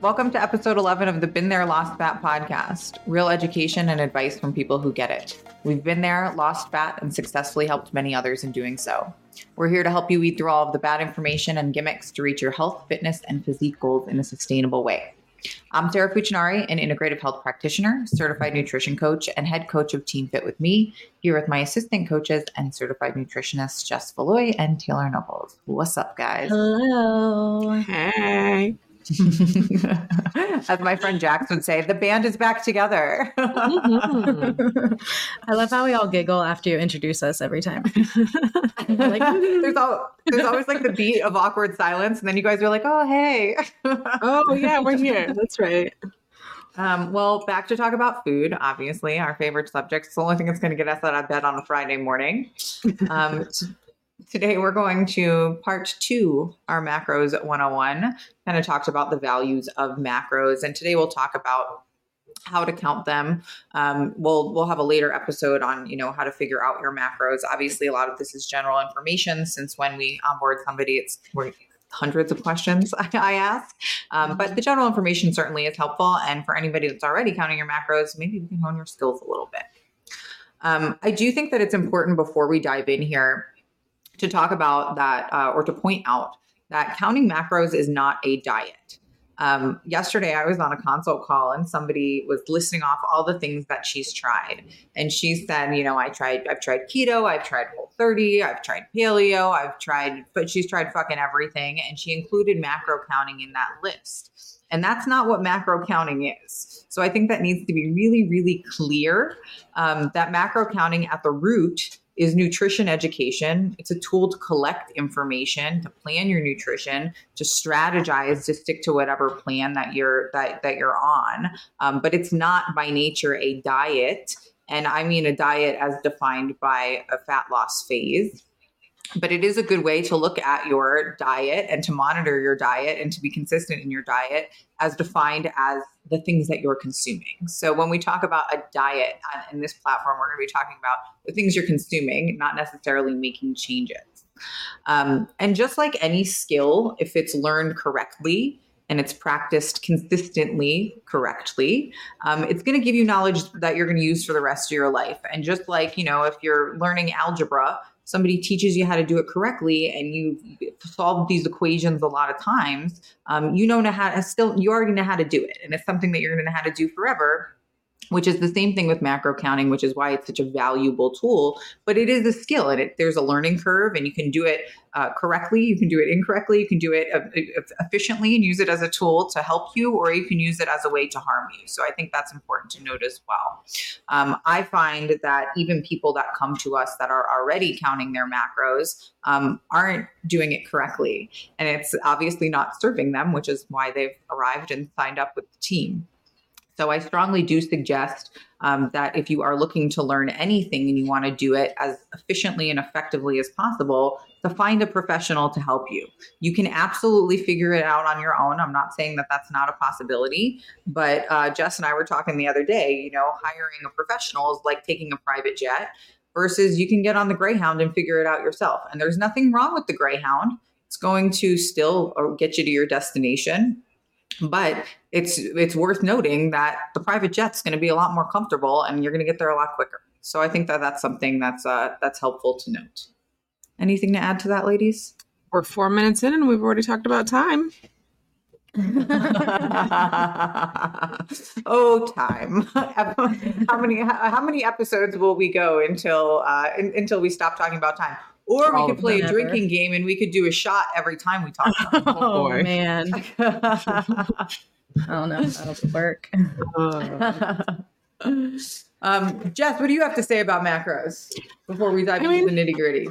Welcome to episode 11 of the Been There, Lost Fat podcast real education and advice from people who get it. We've been there, lost fat, and successfully helped many others in doing so. We're here to help you weed through all of the bad information and gimmicks to reach your health, fitness, and physique goals in a sustainable way. I'm Sarah Fuccinari, an integrative health practitioner, certified nutrition coach, and head coach of Team Fit with Me, here with my assistant coaches and certified nutritionists Jess Valoy and Taylor Nobles. What's up, guys? Hello. Hey. As my friend Jax would say, the band is back together. Mm-hmm. I love how we all giggle after you introduce us every time. like, there's, al- there's always like the beat of awkward silence, and then you guys are like, "Oh, hey." oh yeah, we're here. That's right. Um, well, back to talk about food. Obviously, our favorite subject. It's the only thing that's going to get us out of bed on a Friday morning. Um, t- today, we're going to part two, our macros 101. Kind of talked about the values of macros, and today we'll talk about how to count them. Um, we'll we'll have a later episode on you know how to figure out your macros. Obviously, a lot of this is general information. Since when we onboard somebody, it's we're hundreds of questions I ask. Um, but the general information certainly is helpful. And for anybody that's already counting your macros, maybe you can hone your skills a little bit. Um, I do think that it's important before we dive in here to talk about that uh, or to point out that counting macros is not a diet. Um, yesterday, I was on a consult call and somebody was listing off all the things that she's tried. And she said, you know, I tried, I've tried keto, I've tried whole 30, I've tried paleo, I've tried, but she's tried fucking everything. And she included macro counting in that list. And that's not what macro counting is. So I think that needs to be really, really clear um, that macro counting at the root is nutrition education. It's a tool to collect information, to plan your nutrition, to strategize, to stick to whatever plan that you're that that you're on. Um, but it's not by nature a diet, and I mean a diet as defined by a fat loss phase but it is a good way to look at your diet and to monitor your diet and to be consistent in your diet as defined as the things that you're consuming. So when we talk about a diet in this platform, we're going to be talking about the things you're consuming, not necessarily making changes. Um, and just like any skill, if it's learned correctly, and it's practiced consistently correctly, um, it's going to give you knowledge that you're going to use for the rest of your life. And just like, you know, if you're learning algebra, somebody teaches you how to do it correctly and you solve these equations a lot of times, um, you know how to still, you already know how to do it. And it's something that you're going to know how to do forever which is the same thing with macro counting, which is why it's such a valuable tool. But it is a skill, and it, there's a learning curve, and you can do it uh, correctly, you can do it incorrectly, you can do it uh, efficiently and use it as a tool to help you, or you can use it as a way to harm you. So I think that's important to note as well. Um, I find that even people that come to us that are already counting their macros um, aren't doing it correctly, and it's obviously not serving them, which is why they've arrived and signed up with the team. So I strongly do suggest um, that if you are looking to learn anything and you want to do it as efficiently and effectively as possible, to find a professional to help you. You can absolutely figure it out on your own. I'm not saying that that's not a possibility, but uh, Jess and I were talking the other day. You know, hiring a professional is like taking a private jet versus you can get on the Greyhound and figure it out yourself. And there's nothing wrong with the Greyhound. It's going to still uh, get you to your destination but it's it's worth noting that the private jet's going to be a lot more comfortable and you're going to get there a lot quicker. So I think that that's something that's uh, that's helpful to note. Anything to add to that, ladies? We're four minutes in and we've already talked about time. oh, time! how many how many episodes will we go until uh, in, until we stop talking about time? Or we could play a drinking game and we could do a shot every time we talk. oh, oh man. oh no, that'll work. um, Jess, what do you have to say about macros before we dive I into mean, the nitty gritty?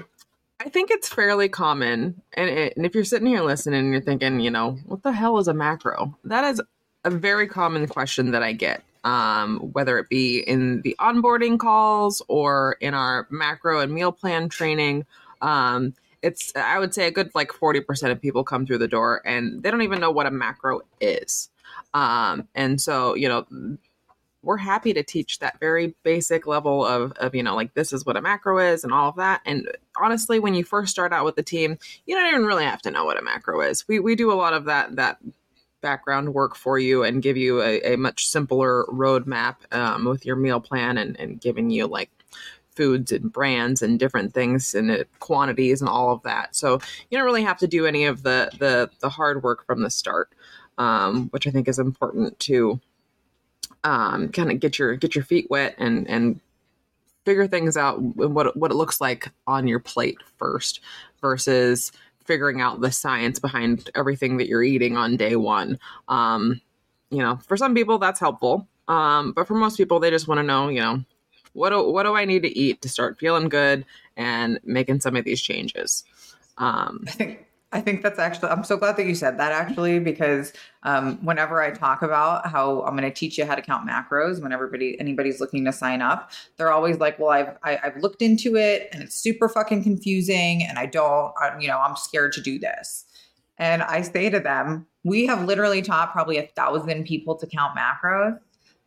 I think it's fairly common. And, it, and if you're sitting here listening and you're thinking, you know, what the hell is a macro? That is a very common question that I get. Um, whether it be in the onboarding calls or in our macro and meal plan training um, it's I would say a good like 40% of people come through the door and they don't even know what a macro is. Um, and so, you know, we're happy to teach that very basic level of, of, you know, like this is what a macro is and all of that. And honestly, when you first start out with the team, you don't even really have to know what a macro is. We, we do a lot of that, that background work for you and give you a, a much simpler roadmap um, with your meal plan and, and giving you like foods and brands and different things and uh, quantities and all of that. So you don't really have to do any of the the, the hard work from the start, um, which I think is important to um, kind of get your get your feet wet and and figure things out what what it looks like on your plate first versus figuring out the science behind everything that you're eating on day one. Um, you know, for some people that's helpful, um, but for most people they just want to know, you know, what do, what do I need to eat to start feeling good and making some of these changes. Um, I think I think that's actually, I'm so glad that you said that actually, because um, whenever I talk about how I'm going to teach you how to count macros, when everybody, anybody's looking to sign up, they're always like, well, I've, I, have i have looked into it and it's super fucking confusing. And I don't, I, you know, I'm scared to do this. And I say to them, we have literally taught probably a thousand people to count macros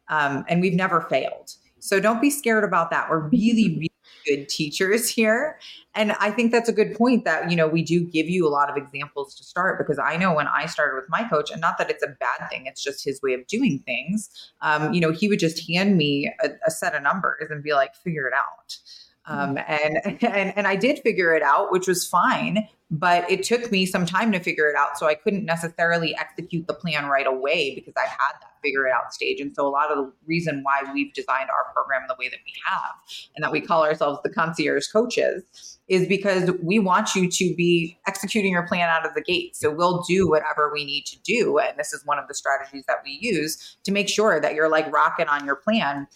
um, and we've never failed. So don't be scared about that. We're really, really good teachers here. And I think that's a good point that, you know, we do give you a lot of examples to start because I know when I started with my coach, and not that it's a bad thing, it's just his way of doing things. Um, you know, he would just hand me a, a set of numbers and be like, figure it out. Um, and, and and I did figure it out, which was fine. But it took me some time to figure it out, so I couldn't necessarily execute the plan right away because I had that figure it out stage. And so a lot of the reason why we've designed our program the way that we have, and that we call ourselves the concierge coaches, is because we want you to be executing your plan out of the gate. So we'll do whatever we need to do, and this is one of the strategies that we use to make sure that you're like rocking on your plan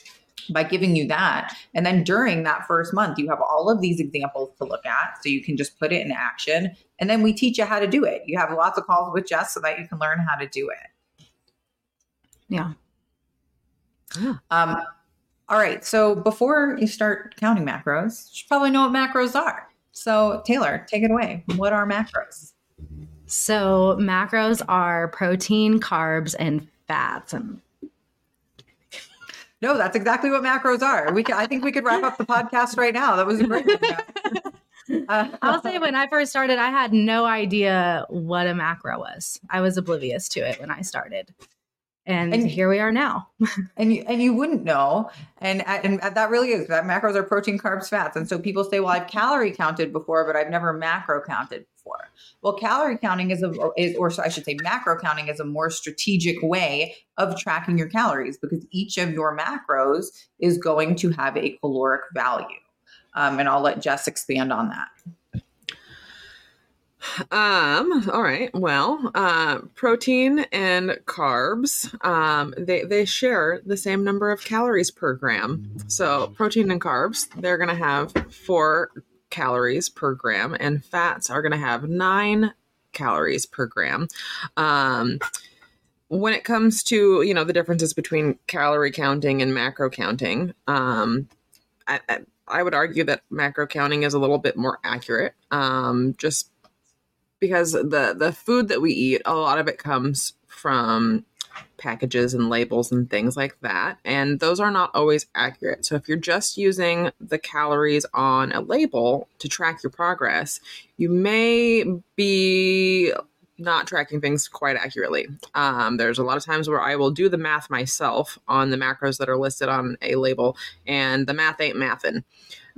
by giving you that. And then during that first month, you have all of these examples to look at. So you can just put it in action. And then we teach you how to do it. You have lots of calls with Jess so that you can learn how to do it. Yeah. Um, all right. So before you start counting macros, you should probably know what macros are. So, Taylor, take it away. What are macros? So, macros are protein, carbs, and fats. And no, that's exactly what macros are. We can, I think we could wrap up the podcast right now. That was a great. Uh, I'll say when I first started, I had no idea what a macro was. I was oblivious to it when I started. And, and here we are now. and you, and you wouldn't know. And, and that really is that macros are protein, carbs, fats. And so people say, well, I've calorie counted before, but I've never macro counted before. Well, calorie counting is a, is, or I should say, macro counting is a more strategic way of tracking your calories because each of your macros is going to have a caloric value. Um, and I'll let Jess expand on that. Um, all right. Well, uh, protein and carbs, um, they, they share the same number of calories per gram. So protein and carbs, they're going to have four calories per gram, and fats are going to have nine calories per gram. Um, when it comes to you know the differences between calorie counting and macro counting, um, I, I, I would argue that macro counting is a little bit more accurate, um, just because the the food that we eat, a lot of it comes from packages and labels and things like that. And those are not always accurate. So if you're just using the calories on a label to track your progress, you may be not tracking things quite accurately. Um, there's a lot of times where I will do the math myself on the macros that are listed on a label, and the math ain't mathin'.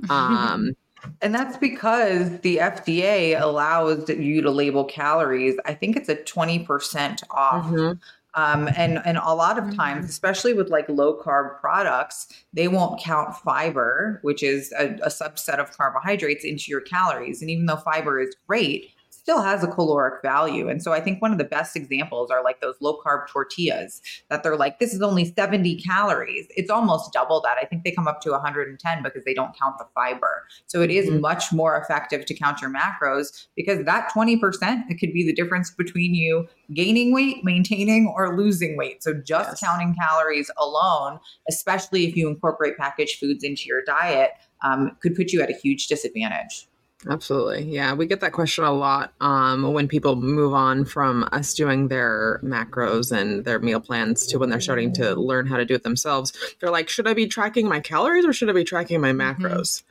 Um, and that's because the FDA allows you to label calories. I think it's a 20% off mm-hmm. Um, and and a lot of times, mm-hmm. especially with like low carb products, they won't count fiber, which is a, a subset of carbohydrates, into your calories. And even though fiber is great, still has a caloric value. And so I think one of the best examples are like those low carb tortillas that they're like, this is only 70 calories. It's almost double that. I think they come up to 110 because they don't count the fiber. So it is mm-hmm. much more effective to count your macros because that 20%, it could be the difference between you gaining weight, maintaining, or losing weight. So just yes. counting calories alone, especially if you incorporate packaged foods into your diet, um, could put you at a huge disadvantage. Absolutely. Yeah, we get that question a lot um, when people move on from us doing their macros and their meal plans to when they're starting to learn how to do it themselves. They're like, should I be tracking my calories or should I be tracking my mm-hmm. macros?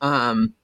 Mm-hmm. Um,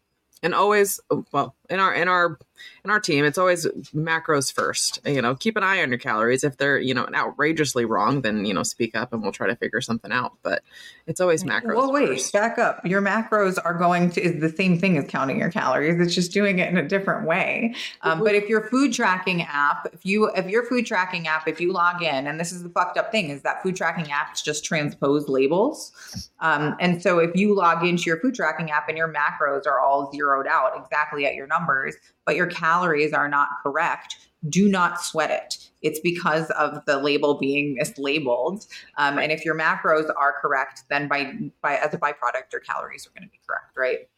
and always well in our in our in our team it's always macros first. You know keep an eye on your calories. If they're you know outrageously wrong then you know speak up and we'll try to figure something out. But it's always macros well wait first. back up. Your macros are going to is the same thing as counting your calories. It's just doing it in a different way. Um, but if your food tracking app if you if your food tracking app if you log in and this is the fucked up thing is that food tracking apps just transpose labels? Um, and so if you log into your food tracking app and your macros are all zeroed out exactly at your numbers but your calories are not correct, do not sweat it. It's because of the label being mislabeled. Um, and if your macros are correct, then by by as a byproduct, your calories are going to be correct, right?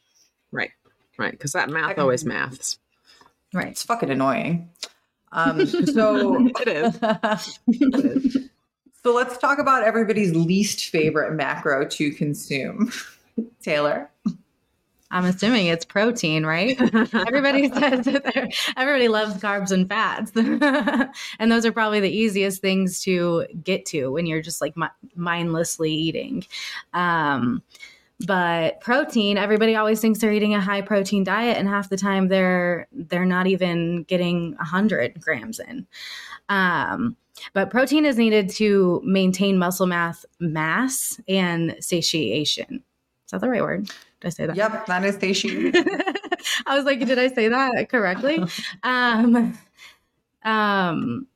Right, right. Because that math always maths. Right. It's fucking annoying. Um, so it is. it is. So let's talk about everybody's least favorite macro to consume. Taylor. I'm assuming it's protein, right? everybody says that everybody loves carbs and fats. and those are probably the easiest things to get to when you're just like mindlessly eating. Um, but protein, everybody always thinks they're eating a high protein diet, and half the time they're they're not even getting hundred grams in. Um, but protein is needed to maintain muscle mass, mass and satiation. Is that the right word? Did I say that? Yep, that is satiation. I was like, did I say that correctly? um, um,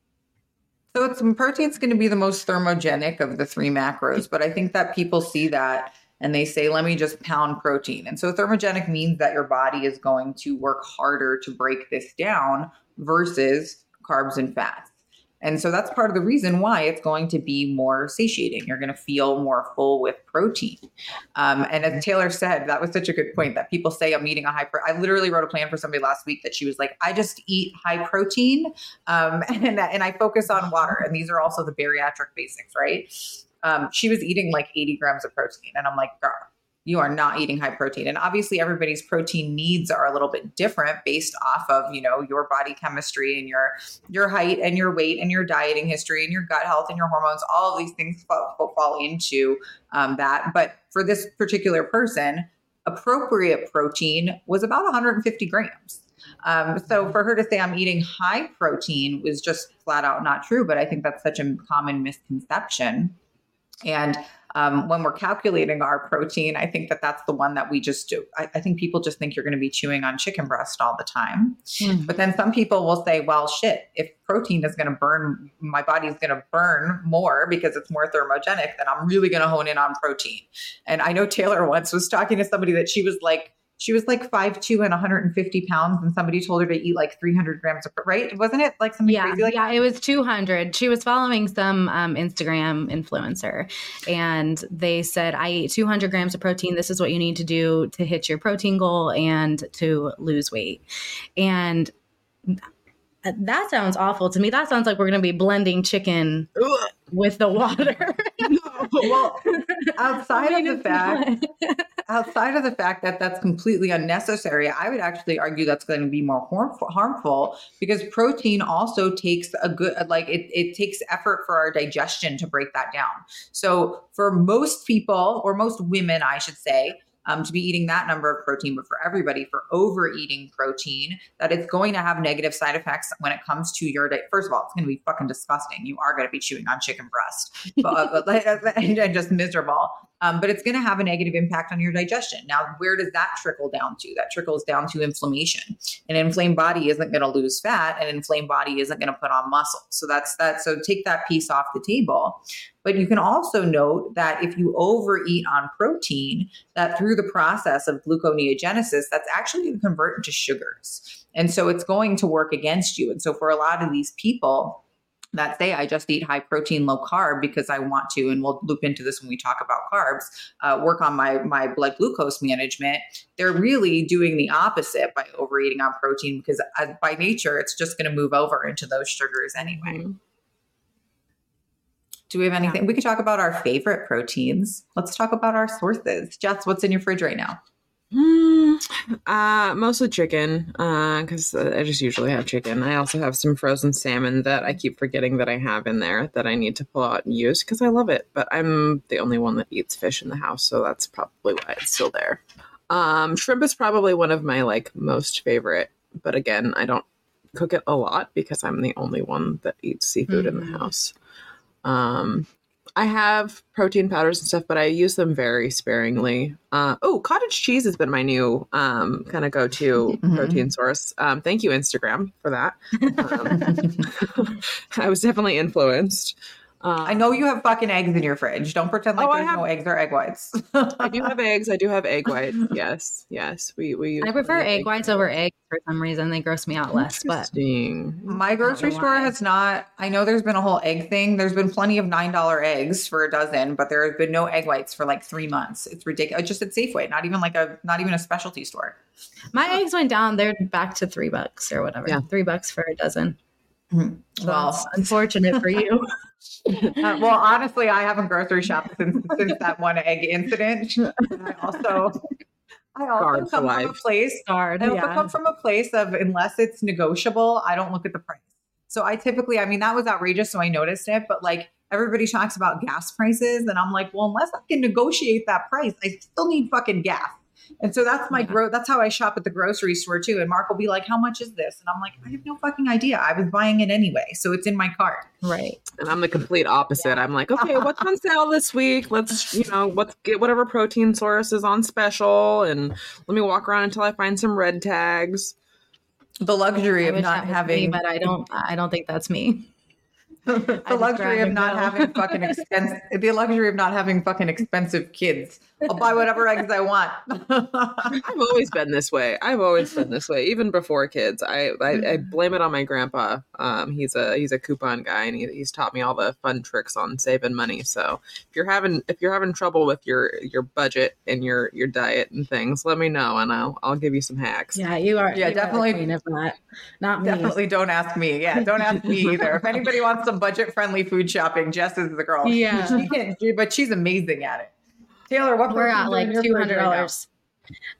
so it's protein's going to be the most thermogenic of the three macros, but I think that people see that and they say, let me just pound protein. And so thermogenic means that your body is going to work harder to break this down versus carbs and fats. And so that's part of the reason why it's going to be more satiating. You're going to feel more full with protein. Um, and as Taylor said, that was such a good point that people say I'm eating a high. Pro- I literally wrote a plan for somebody last week that she was like, I just eat high protein um, and, and I focus on water. And these are also the bariatric basics, right? Um, she was eating like 80 grams of protein. And I'm like, girl, you are not eating high protein. And obviously everybody's protein needs are a little bit different based off of, you know, your body chemistry and your your height and your weight and your dieting history and your gut health and your hormones. All of these things fall, fall into um, that. But for this particular person, appropriate protein was about 150 grams. Um, so for her to say I'm eating high protein was just flat out not true. But I think that's such a common misconception. And um, when we're calculating our protein, I think that that's the one that we just do. I, I think people just think you're going to be chewing on chicken breast all the time. Mm. But then some people will say, well, shit, if protein is going to burn, my body's going to burn more because it's more thermogenic, then I'm really going to hone in on protein. And I know Taylor once was talking to somebody that she was like, she was like five two and 150 pounds, and somebody told her to eat like 300 grams of right. Wasn't it like something yeah, crazy? Like yeah, it was 200. She was following some um, Instagram influencer, and they said, "I eat 200 grams of protein. This is what you need to do to hit your protein goal and to lose weight." And that sounds awful to me. That sounds like we're going to be blending chicken Ugh. with the water. well, outside of the fact, outside of the fact that that's completely unnecessary, I would actually argue that's going to be more harmful, harmful because protein also takes a good, like it, it takes effort for our digestion to break that down. So for most people, or most women, I should say, um, to be eating that number of protein, but for everybody, for overeating protein, that it's going to have negative side effects when it comes to your diet. First of all, it's going to be fucking disgusting. You are going to be chewing on chicken breast but, but, and, and just miserable. Um, but it's going to have a negative impact on your digestion. Now, where does that trickle down to? That trickles down to inflammation. An inflamed body isn't going to lose fat, an inflamed body isn't going to put on muscle. So that's that. So take that piece off the table. But you can also note that if you overeat on protein, that through the process of gluconeogenesis, that's actually going to convert into sugars. And so it's going to work against you. And so for a lot of these people, that say I just eat high protein, low carb because I want to, and we'll loop into this when we talk about carbs, uh, work on my my blood glucose management. They're really doing the opposite by overeating on protein because uh, by nature it's just going to move over into those sugars anyway. Mm-hmm. Do we have anything? We could talk about our favorite proteins. Let's talk about our sources. Jess, what's in your fridge right now? Mm, uh, mostly chicken, because uh, I just usually have chicken. I also have some frozen salmon that I keep forgetting that I have in there that I need to pull out and use because I love it. But I'm the only one that eats fish in the house, so that's probably why it's still there. Um, shrimp is probably one of my like most favorite, but again, I don't cook it a lot because I'm the only one that eats seafood in Mhm. the house. Um, I have protein powders and stuff, but I use them very sparingly. Uh, oh, cottage cheese has been my new um, kind of go to Mhm. protein source. Um, thank you, Instagram, for that. Um, I was definitely influenced. Um, I know you have fucking eggs in your fridge. Don't pretend like Oh, I there's have- no eggs or egg whites. I do have eggs. I do have egg whites. Yes, yes. We we. I prefer plenty of egg whites over eggs for some reason. They gross me out less, but My grocery store why. has not. I know there's been a whole egg thing. There's been plenty of nine dollar eggs for a dozen, but there have been no egg whites for like three months. It's ridiculous. Just at Safeway, not even like a not even a specialty store. my eggs went down. They're back to three bucks or whatever. Yeah. Three bucks for a dozen. Mhm. Well, unfortunate for you. Uh, well, honestly, I haven't grocery shopped since since that one egg incident. And I also, I also Cards come from a place. Darn. I also Yeah. come from a place of unless it's negotiable, I don't look at the price. So I typically, I mean, that was outrageous, so I noticed it. But like everybody talks about gas prices, and I'm like, well, unless I can negotiate that price, I still need fucking gas. And so that's my Yeah. gro. That's how I shop at the grocery store too. And Mark will be like, "How much is this?" And I'm like, "I have no fucking idea. I was buying it anyway, so it's in my cart." Right. And I'm the complete opposite. I'm like, okay, what's on sale this week? Let's, you know, let's get whatever protein source is on special, and let me walk around until I find some red tags. The luxury I of not that was me, having but I don't. I don't think that's me. The just luxury of not having fucking expensive the luxury of not having fucking expensive kids. I'll buy whatever eggs I want. I've always been this way. I've always been this way, even before kids. I I, I blame it on my grandpa. Um, he's a he's a coupon guy, and he, he's taught me all the fun tricks on saving money. So if you're having if you're having trouble with your your budget and your your diet and things, let me know, and I'll I'll give you some hacks. Yeah, you are. Yeah, you definitely- queen of that. Not me. Definitely don't ask me. Yeah, don't ask me either. If anybody wants budget friendly food shopping, Jess is the girl. Yeah. She can do, but she's amazing at it. Taylor, what We're at like two hundred dollars.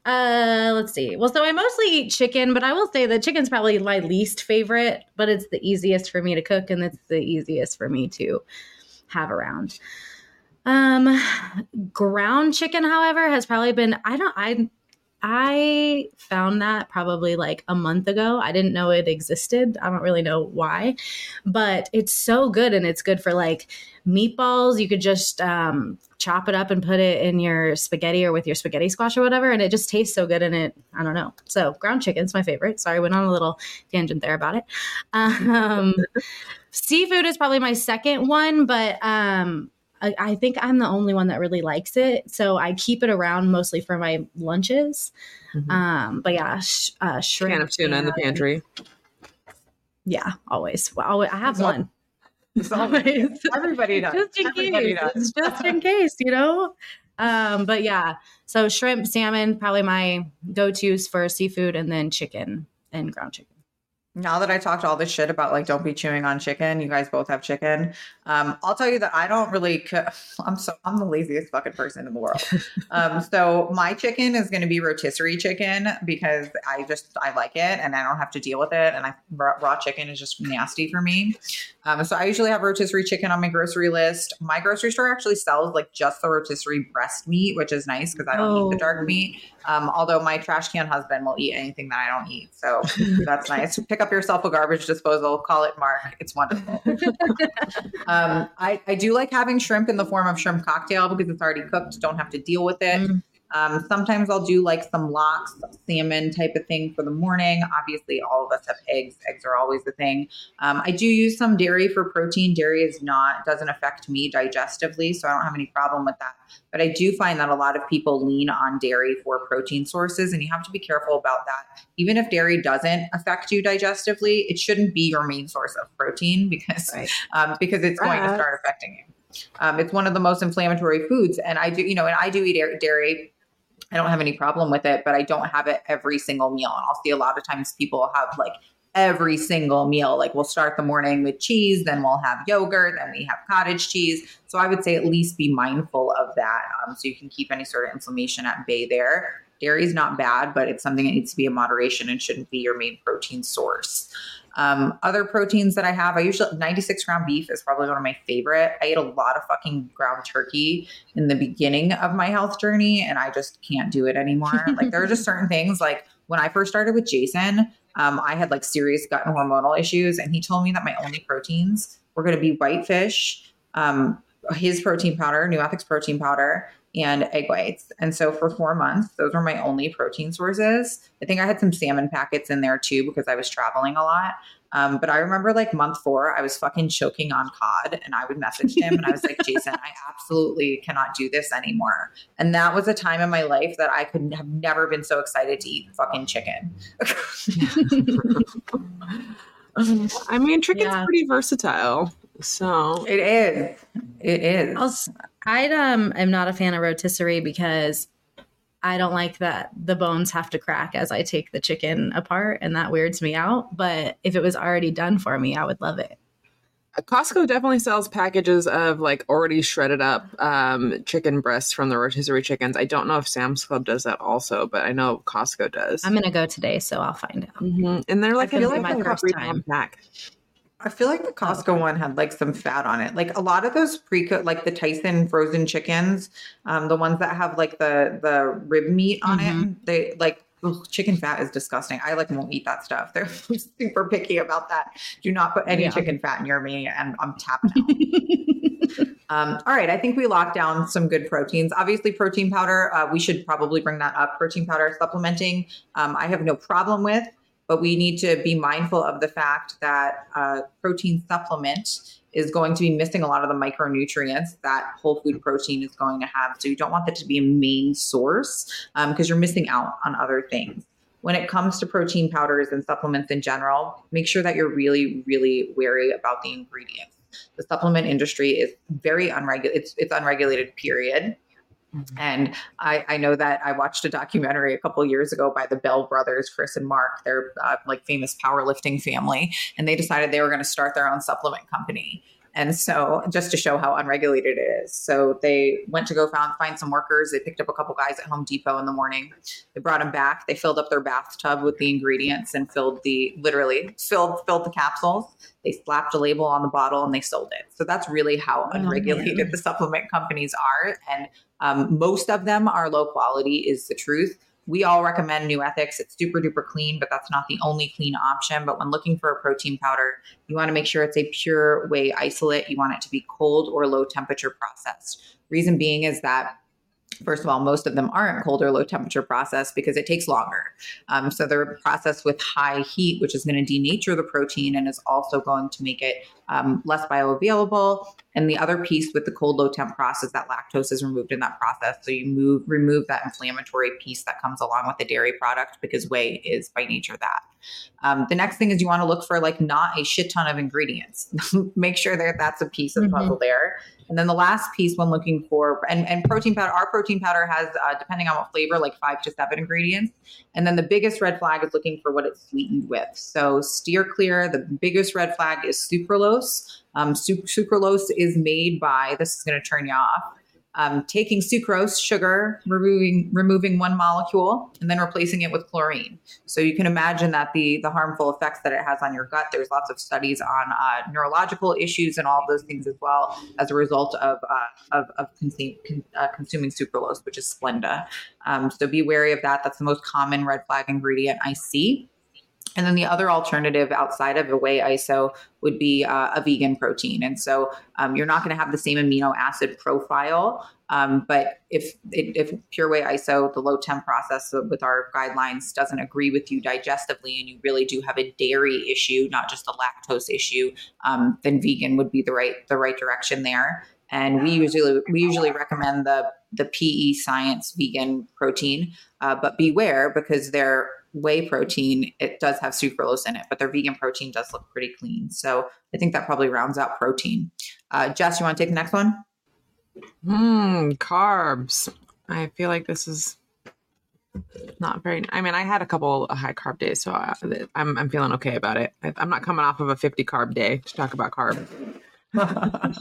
uh, let's see. Well, so I mostly eat chicken, but I will say that chicken's probably my least favorite, but it's the easiest for me to cook and it's the easiest for me to have around. Um, ground chicken, however, has probably been I don't I I found that probably like a month ago. I didn't know it existed. I don't really know why, but it's so good and it's good for like meatballs. You could just um, chop it up and put it in your spaghetti or with your spaghetti squash or whatever, and it just tastes so good. And it, I don't know. So ground chicken's my favorite. Sorry, I went on a little tangent there about it. Um, seafood is probably my second one, but um, I, I think I'm the only one that really likes it. So I keep it around mostly for my lunches. Mhm. Um, but yeah, sh- uh, shrimp. Can of tuna in the pantry. Yeah, always. Well, always I have So- one. It's Always. Everybody does. just in Everybody case. does. Just in case, you know? Um, but yeah, so shrimp, salmon, probably my go tos for seafood, and then chicken and ground chicken. Now that I talked all this shit about like don't be chewing on chicken, you guys both have chicken. Um, I'll tell you that I don't really. I'm so I'm the laziest fucking person in the world. Um, so my chicken is going to be rotisserie chicken because I just I like it and I don't have to deal with it. And I raw, raw chicken is just nasty for me. Um, so I usually have rotisserie chicken on my grocery list. My grocery store actually sells like just the rotisserie breast meat, which is nice because I don't eat the dark Oh. meat. Um, although my trash can husband will eat anything that I don't eat, so that's nice. Pick up yourself a garbage disposal. Call it Mark. It's wonderful. um, I, I do like having shrimp in the form of shrimp cocktail because it's already cooked. Don't have to deal with it. Mm. Um, sometimes I'll do like some lox, salmon type of thing for the morning. Obviously, all of us have eggs. Eggs are always the thing. Um, I do use some dairy for protein. Dairy is not doesn't affect me digestively, so I don't have any problem with that. But I do find that a lot of people lean on dairy for protein sources, and you have to be careful about that. Even if dairy doesn't affect you digestively, it shouldn't be your main source of protein because Right. um, because it's going to start affecting you. Um, it's one of the most inflammatory foods, and I do, you know, and I do eat dairy. I don't have any problem with it, but I don't have it every single meal. And I'll see a lot of times people have like every single meal. Like we'll start the morning with cheese, then we'll have yogurt, then we have cottage cheese. So I would say at least be mindful of that, um, so you can keep any sort of inflammation at bay there. Dairy is not bad, but it's something that needs to be in moderation and shouldn't be your main protein source. Um, other proteins that I have, I usually 96 ground beef is probably one of my favorite. I ate a lot of fucking ground turkey in the beginning of my health journey, and I just can't do it anymore. like there are just certain things like when I first started with Jason, um, I had like serious gut and hormonal issues, and he told me that my only proteins were going to be white fish, um, his protein powder, Nuethix protein powder, and egg whites. And so for four months, those were my only protein sources. I think I had some salmon packets in there too because I was traveling a lot. Um, but I remember like month four, I was fucking choking on cod and I would message him and I was like, Jason, I absolutely cannot do this anymore. And that was a time in my life that I could have never been so excited to eat fucking chicken. I mean, chicken's Yeah. pretty versatile. So it is. It is. I'll s- I um am not a fan of rotisserie because I don't like that the bones have to crack as I take the chicken apart, and that weirds me out. But if it was already done for me, I would love it. Costco definitely sells packages of like already shredded up um, chicken breasts from the rotisserie chickens. I don't know if Sam's Club does that also, but I know Costco does. I'm gonna go today, so I'll find out. Mhm. And they're like, I feel like my first time. pack. I feel like the Costco one had like some fat on it. Like a lot of those pre-cooked, like the Tyson frozen chickens, um, the ones that have like the the rib meat on it, they like ugh, chicken fat is disgusting. I like won't eat that stuff. They're super picky about that. Do not put any Yeah. chicken fat in your meat, and I'm tapping out. Um, all right, I think we locked down some good proteins. Obviously, protein powder, uh, we should probably bring that up. Protein powder supplementing, um, I have no problem with, but we need to be mindful of the fact that uh, protein supplement is going to be missing a lot of the micronutrients that whole food protein is going to have. So you don't want that to be a main source because you're missing out on other things. When it comes to protein powders and supplements in general, make sure that you're really, really wary about the ingredients the supplement industry is very unregulated. It's, it's unregulated, period. And I, I know that I watched a documentary a couple years ago by the Bell brothers, Chris and Mark. They're uh, like famous powerlifting family, and they decided they were going to start their own supplement company. And so, just to show how unregulated it is, so they went to go found, find some workers. They picked up a couple guys at Home Depot in the morning. They brought them back. They filled up their bathtub with the ingredients and filled the literally filled filled the capsules. They slapped a label on the bottle and they sold it. So that's really how Oh, unregulated man. the supplement companies are. And um, most of them are low quality, is the truth. We all recommend Nuethix. It's super duper clean, but that's not the only clean option. But when looking for a protein powder, you want to make sure it's a pure whey isolate. You want it to be cold or low temperature processed. Reason being is that First of all, most of them aren't cold or low temperature processed because it takes longer. Um, so they're processed with high heat, which is going to denature the protein and is also going to make it um, less bioavailable. And the other piece with the cold low temp process, that lactose is removed in that process. So you move remove that inflammatory piece that comes along with the dairy product because whey is by nature that. Um, the next thing is you want to look for like not a shit ton of ingredients. Make sure that that's a piece of the Mhm. puzzle there. And then the last piece when looking for and, and protein powder, our protein powder has uh, depending on what flavor, like five to seven ingredients. And then the biggest red flag is looking for what it's sweetened with. So steer clear. The biggest red flag is sucralose. Um, su- sucralose is made by this is going to turn you off. Um, taking sucrose, sugar, removing removing one molecule, and then replacing it with chlorine. So you can imagine that the the harmful effects that it has on your gut. There's lots of studies on uh, neurological issues and all those things as well as a result of uh, of, of consume, con, uh, consuming sucralose, which is Splenda. Um, so be wary of that. That's the most common red flag ingredient I see. And then the other alternative outside of a whey iso would be uh, a vegan protein. And so um, you're not going to have the same amino acid profile. Um, but if if pure whey iso, the low temp process with our guidelines doesn't agree with you digestively, and you really do have a dairy issue, not just a lactose issue, um, then vegan would be the right the right direction there. And we usually we usually recommend the the PE Science vegan protein, uh, but beware because their whey protein it does have sucralose in it, but their vegan protein does look pretty clean. So I think that probably rounds out protein. Uh, Jess, you want to take the next one? Hmm, carbs. I feel like this is not very. I mean, I had a couple of high carb days, so I, I'm I'm feeling okay about it. I, I'm not coming off of a 50 carb day to talk about carbs. um,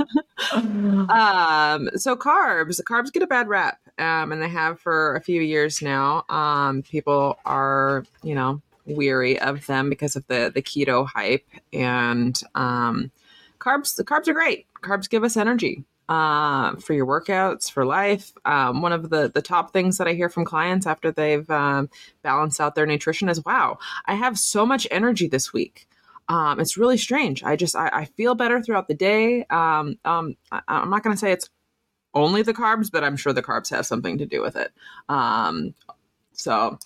so carbs, carbs get a bad rep, um, and they have for a few years now. Um, people are, you know, weary of them because of the the keto hype and um, carbs. The carbs are great. Carbs give us energy uh, for your workouts, for life. Um, one of the the top things that I hear from clients after they've um, balanced out their nutrition is, "Wow, I have so much energy this week." Um, it's really strange. I just I, I, feel better throughout the day. Um, um, I, am not going to say it's only the carbs, but I'm sure the carbs have something to do with it. Um, so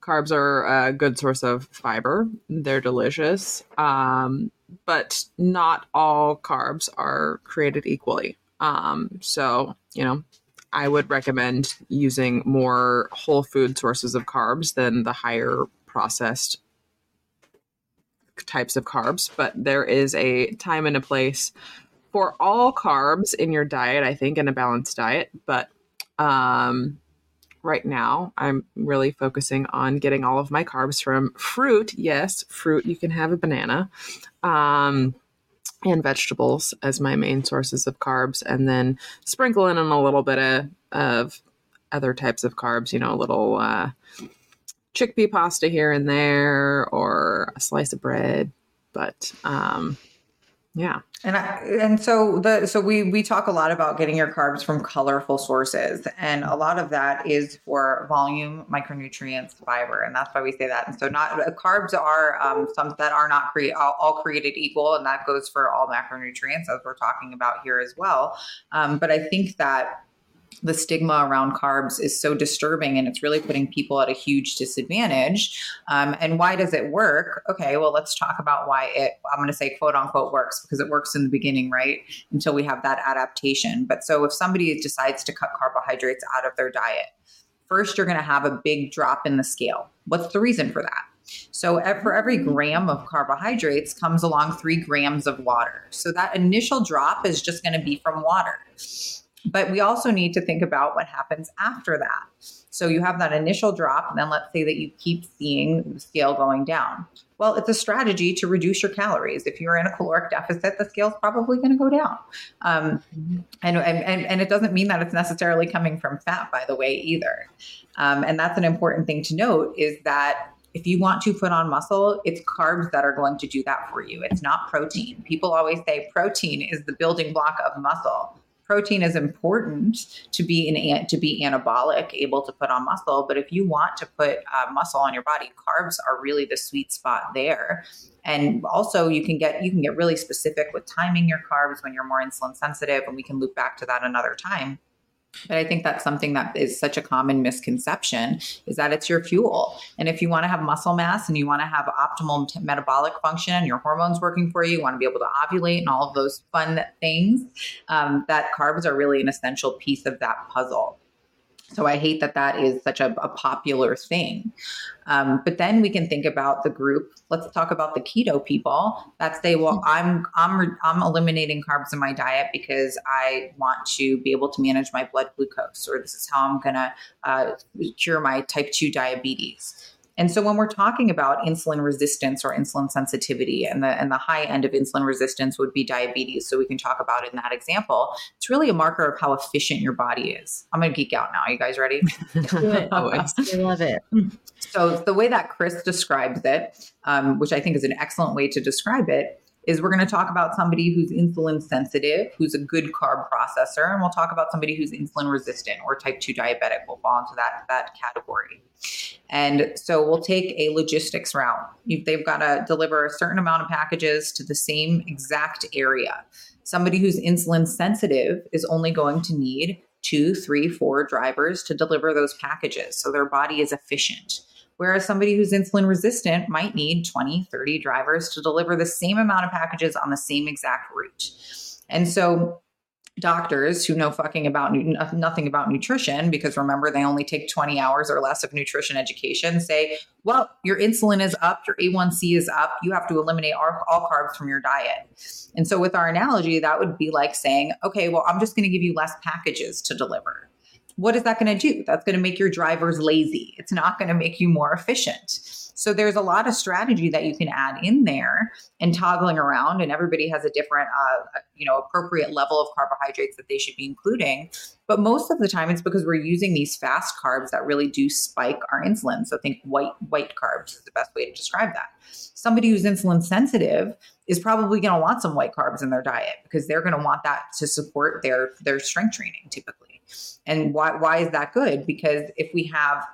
carbs are a good source of fiber. They're delicious, um, but not all carbs are created equally. Um, so you know, I would recommend using more whole food sources of carbs than the higher processed types of carbs, but there is a time and a place for all carbs in your diet, I think, in a balanced diet. But um, right now, I'm really focusing on getting all of my carbs from fruit. Yes, fruit. You can have a banana. Um, and vegetables as my main sources of carbs, and then sprinkle in a little bit of, of other types of carbs, you know, a little uh, chickpea pasta here and there or a slice of bread. But um, yeah. And I, and so the so we we talk a lot about getting your carbs from colorful sources, and a lot of that is for volume, micronutrients, fiber, and that's why we say that. And so not carbs are um, some that are not create all, all, created equal, and that goes for all macronutrients as we're talking about here as well. Um, but I think that the stigma around carbs is so disturbing and it's really putting people at a huge disadvantage. Um, and why does it work? Okay, well, let's talk about why it, I'm going to say quote unquote works because it works in the beginning, right? Until we have that adaptation. But so if somebody decides to cut carbohydrates out of their diet, first you're going to have a big drop in the scale. What's the reason for that? So for every gram of carbohydrates comes along three grams of water. So that initial drop is just going to be from water. But we also need to think about what happens after that. So you have that initial drop, and then let's say that you keep seeing the scale going down. Well, it's a strategy to reduce your calories. If you're in a caloric deficit, the scale's probably going to go down. Um, and, and, and it doesn't mean that it's necessarily coming from fat, by the way, either. Um, and that's an important thing to note is that if you want to put on muscle, it's carbs that are going to do that for you. It's not protein. People always say protein is the building block of muscle protein is important to be an to be anabolic, able to put on muscle. But if you want to put uh, muscle on your body, carbs are really the sweet spot there. And also, you can get you can get really specific with timing your carbs when you're more insulin sensitive, and we can loop back to that another time. But I think that's something that is such a common misconception is that it's your fuel. And if you want to have muscle mass and you want to have optimal t- metabolic function, and your hormones working for you, you want to be able to ovulate and all of those fun things, um, that carbs are really an essential piece of that puzzle. So I hate that that is such a, a popular thing. Um, but then we can think about the group. Let's talk about the keto people that say, "Well, I'm I'm I'm eliminating carbs in my diet because I want to be able to manage my blood glucose, or this is how I'm going to uh, cure my type two diabetes." And so when we're talking about insulin resistance or insulin sensitivity and the and the high end of insulin resistance would be diabetes. So we can talk about it in that example. It's really a marker of how efficient your body is. I'm gonna geek out now. Are you guys ready? Always. I love it. So the way that Chris describes it, um, which I think is an excellent way to describe it, is we're going to talk about somebody who's insulin sensitive, who's a good carb processor, and we'll talk about somebody who's insulin resistant or type 2 diabetic will fall into that, that category. And so we'll take a logistics route. They've got to deliver a certain amount of packages to the same exact area. Somebody who's insulin sensitive is only going to need two, three, four drivers to deliver those packages. So their body is efficient. Whereas somebody who's insulin resistant might need 20, 30 drivers to deliver the same amount of packages on the same exact route. And so doctors who know fucking about nothing about nutrition because remember they only take 20 hours or less of nutrition education say well your insulin is up your a1c is up you have to eliminate all, all carbs from your diet and so with our analogy that would be like saying okay well i'm just going to give you less packages to deliver what is that going to do? That's going to make your drivers lazy. It's not going to make you more efficient. So there's a lot of strategy that you can add in there and toggling around, and everybody has a different, uh, you know, appropriate level of carbohydrates that they should be including. But most of the time, it's because we're using these fast carbs that really do spike our insulin. So think white white carbs is the best way to describe that. Somebody who's insulin sensitive is probably going to want some white carbs in their diet because they're going to want that to support their their strength training typically. And why why is that good? Because if we have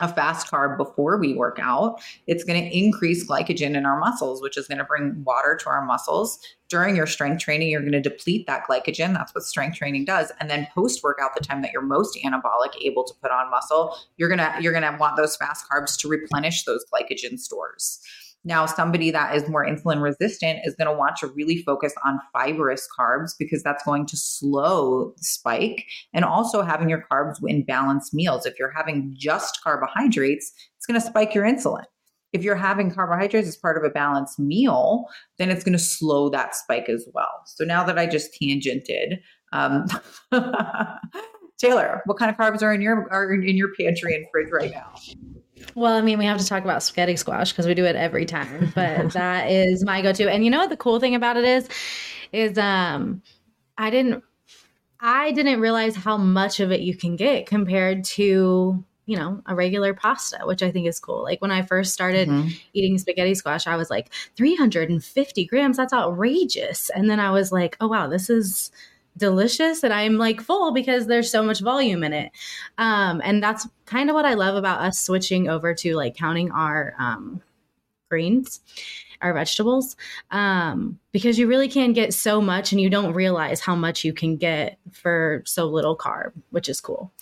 a fast carb before we work out, it's going to increase glycogen in our muscles, which is going to bring water to our muscles. During your strength training, you're going to deplete that glycogen. That's what strength training does. And then post workout, the time that you're most anabolic, able to put on muscle, you're going to you're going to want those fast carbs to replenish those glycogen stores. Now, somebody that is more insulin resistant is going to want to really focus on fibrous carbs because that's going to slow the spike and also having your carbs in balanced meals. If you're having just carbohydrates, it's going to spike your insulin. If you're having carbohydrates as part of a balanced meal, then it's going to slow that spike as well. So now that I just tangented, um, Taylor, what kind of carbs are in your are in your pantry and fridge right now? Well, I mean, we have to talk about spaghetti squash because we do it every time, but that is my go-to. And you know what the cool thing about it is, is um, I didn't, I didn't realize how much of it you can get compared to you know a regular pasta, which I think is cool. Like when I first started mm-hmm. eating spaghetti squash, I was like 350 grams. That's outrageous. And then I was like, oh wow, this is delicious and I'm like full because there's so much volume in it. Um, and that's kind of what I love about us switching over to like counting our um, greens, our vegetables, um, because you really can get so much and you don't realize how much you can get for so little carb, which is cool.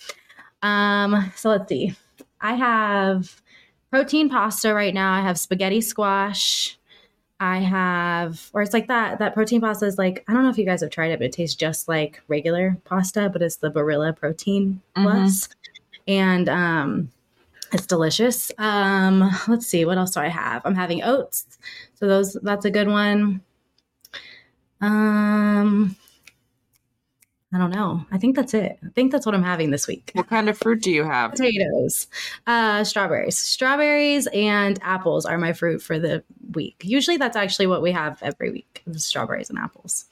Um, so let's see. I have protein pasta right now. I have spaghetti squash. I have, or it's like that. That protein pasta is like I don't know if you guys have tried it, but it tastes just like regular pasta, but it's the Barilla Protein mm-hmm. Plus, and um, it's delicious. Um, let's see, what else do I have? I'm having oats, so those that's a good one. Um, I don't know. I think that's it. I think that's what I'm having this week. What kind of fruit do you have? Potatoes, uh, strawberries. Strawberries and apples are my fruit for the week. Usually that's actually what we have every week strawberries and apples.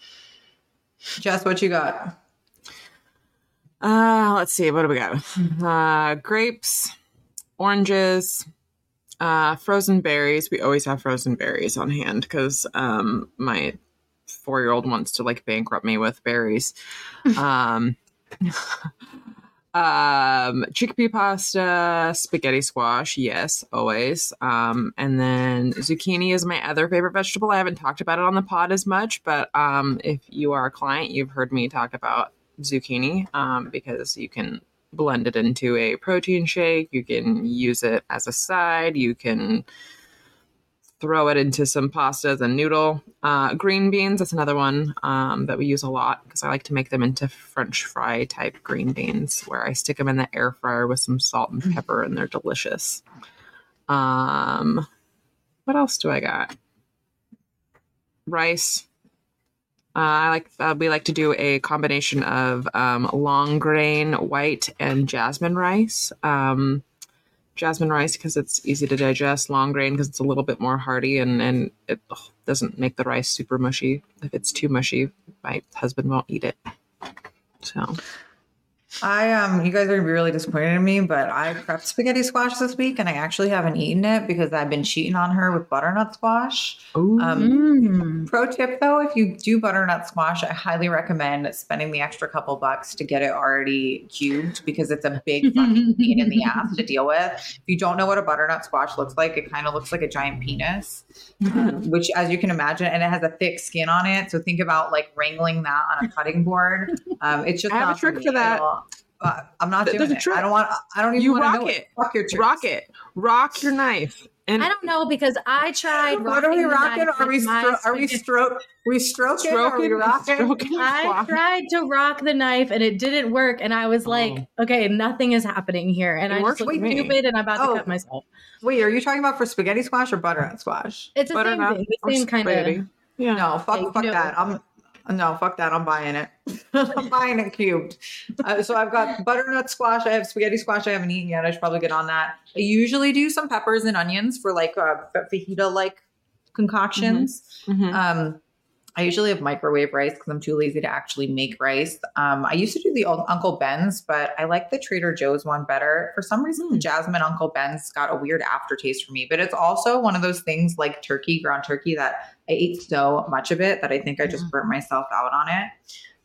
Jess, what you got? Uh, let's see. What do we got? Uh, grapes, oranges, uh, frozen berries. We always have frozen berries on hand because um, my four year old wants to like bankrupt me with berries. um, um, chickpea pasta, spaghetti squash, yes, always. Um, and then zucchini is my other favorite vegetable. I haven't talked about it on the pod as much, but um, if you are a client, you've heard me talk about zucchini um, because you can blend it into a protein shake. You can use it as a side. You can throw it into some pastas and noodle. Uh, green beans, that's another one um, that we use a lot because I like to make them into French fry type green beans where I stick them in the air fryer with some salt and pepper and they're delicious. Um, what else do I got? Rice. Uh, I like uh, we like to do a combination of um, long grain white and jasmine rice. Um, jasmine rice because it's easy to digest, long grain because it's a little bit more hearty and, and it doesn't make the rice super mushy. If it's too mushy, my husband won't eat it. So I um you guys are gonna be really disappointed in me, but I prepped spaghetti squash this week and I actually haven't eaten it because I've been cheating on her with butternut squash. Um, mm. Pro tip though, if you do butternut squash, I highly recommend spending the extra couple bucks to get it already cubed because it's a big fucking pain in the ass to deal with. If you don't know what a butternut squash looks like, it kind of looks like a giant penis, um, which as you can imagine, and it has a thick skin on it. So think about like wrangling that on a cutting board. Um, it's just I have a trick for that. Uh, I'm not doing it. I don't want. I don't even you want rock to know it. it. Rock your rock it. Rock your knife. And I don't know because I tried. What are we rocking? Are we stro- are we stroke? We stroking? Stroking? Are we rocking? Stroking I tried to rock the knife and it didn't work, and I was like, oh. "Okay, nothing is happening here," and it I just looked stupid, and I'm about oh. to cut myself. Wait, are you talking about for spaghetti squash or butternut squash? It's the same thing. The same kind of. Yeah. No, fuck, fuck that. I'm no, fuck that. I'm buying it. I'm buying it cubed. Uh, so I've got butternut squash. I have spaghetti squash. I haven't eaten yet. I should probably get on that. I usually do some peppers and onions for like uh, fajita like concoctions. Mhm. Um, I usually have microwave rice because I'm too lazy to actually make rice. Um, I used to do the old Uncle Ben's, but I like the Trader Joe's one better. For some reason, the Hmm. Jasmine Uncle Ben's got a weird aftertaste for me. But it's also one of those things like turkey, ground turkey, that I ate so much of it that I think I just Mhm. burnt myself out on it.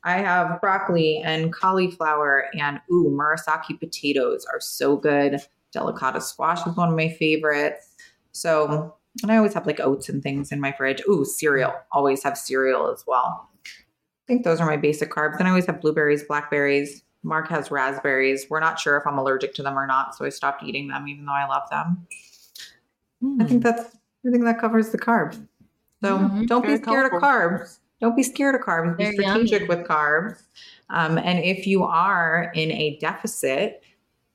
I have broccoli and cauliflower and ooh, Murasaki potatoes are so good. Delicata squash is one of my favorites. So, and I always have like oats and things in my fridge. Ooh, cereal. Always have cereal as well. I think those are my basic carbs. Then I always have blueberries, blackberries. Mark has raspberries. We're not sure if I'm allergic to them or not, so I stopped eating them, even though I love them. I Mm. think that's I think that covers the carbs. So Mhm. don't be Very scared of carbs. Don't be scared of carbs. Be strategic yummy. with carbs. Um, and if you are in a deficit,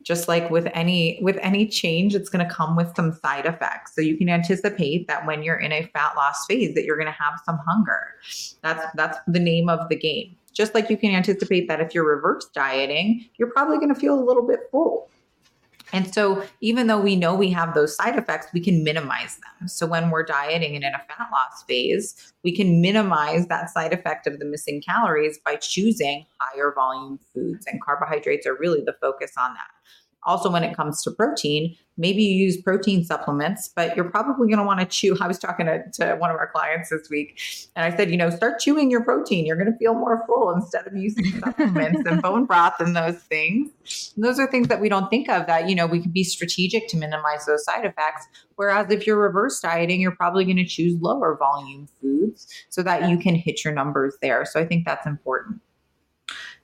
just like with any with any change, it's going to come with some side effects. So you can anticipate that when you're in a fat loss phase, that you're going to have some hunger. That's that's the name of the game. Just like you can anticipate that if you're reverse dieting, you're probably going to feel a little bit full. And so, even though we know we have those side effects, we can minimize them. So, when we're dieting and in a fat loss phase, we can minimize that side effect of the missing calories by choosing higher volume foods. And carbohydrates are really the focus on that. Also, when it comes to protein, maybe you use protein supplements, but you're probably going to want to chew. I was talking to, to one of our clients this week, and I said, you know, start chewing your protein. You're going to feel more full instead of using supplements and bone broth and those things. And those are things that we don't think of that, you know, we can be strategic to minimize those side effects. Whereas if you're reverse dieting, you're probably going to choose lower volume foods so that you can hit your numbers there. So I think that's important.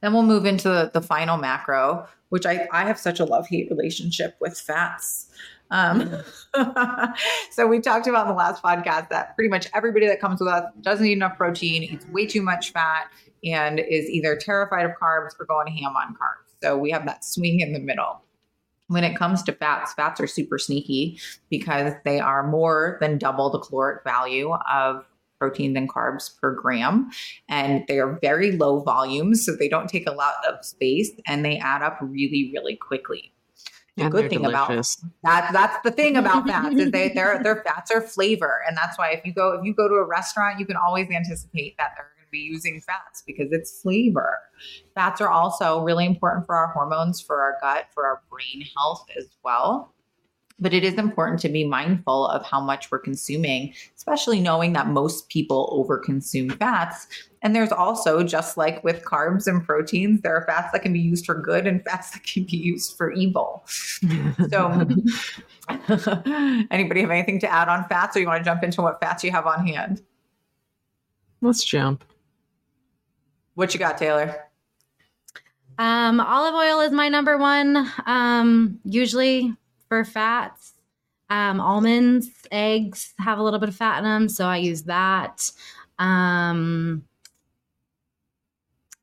Then we'll move into the, the final macro, which I, I have such a love hate relationship with fats. Um, so we talked about in the last podcast that pretty much everybody that comes with us doesn't eat enough protein, eats way too much fat, and is either terrified of carbs or going ham on carbs. So we have that swing in the middle. When it comes to fats, fats are super sneaky because they are more than double the caloric value of protein than carbs per gram. And they are very low volumes, so they don't take a lot of space and they add up really, really quickly. The And good thing about that that's the thing about fats is they their their fats are flavor, and that's why if you go if you go to a restaurant, you can always anticipate that they're going to be using fats because it's flavor. Fats are also really important for our hormones, for our gut, for our brain health as well. But it is important to be mindful of how much we're consuming, especially knowing that most people overconsume fats. And there's also, just like with carbs and proteins, there are fats that can be used for good and fats that can be used for evil. So, anybody have anything to add on fats, or you want to jump into what fats you have on hand? Let's jump. What you got, Taylor? Um, olive oil is my number one. Um, usually for fats. Um, almonds, eggs have a little bit of fat in them, so I use that. Um,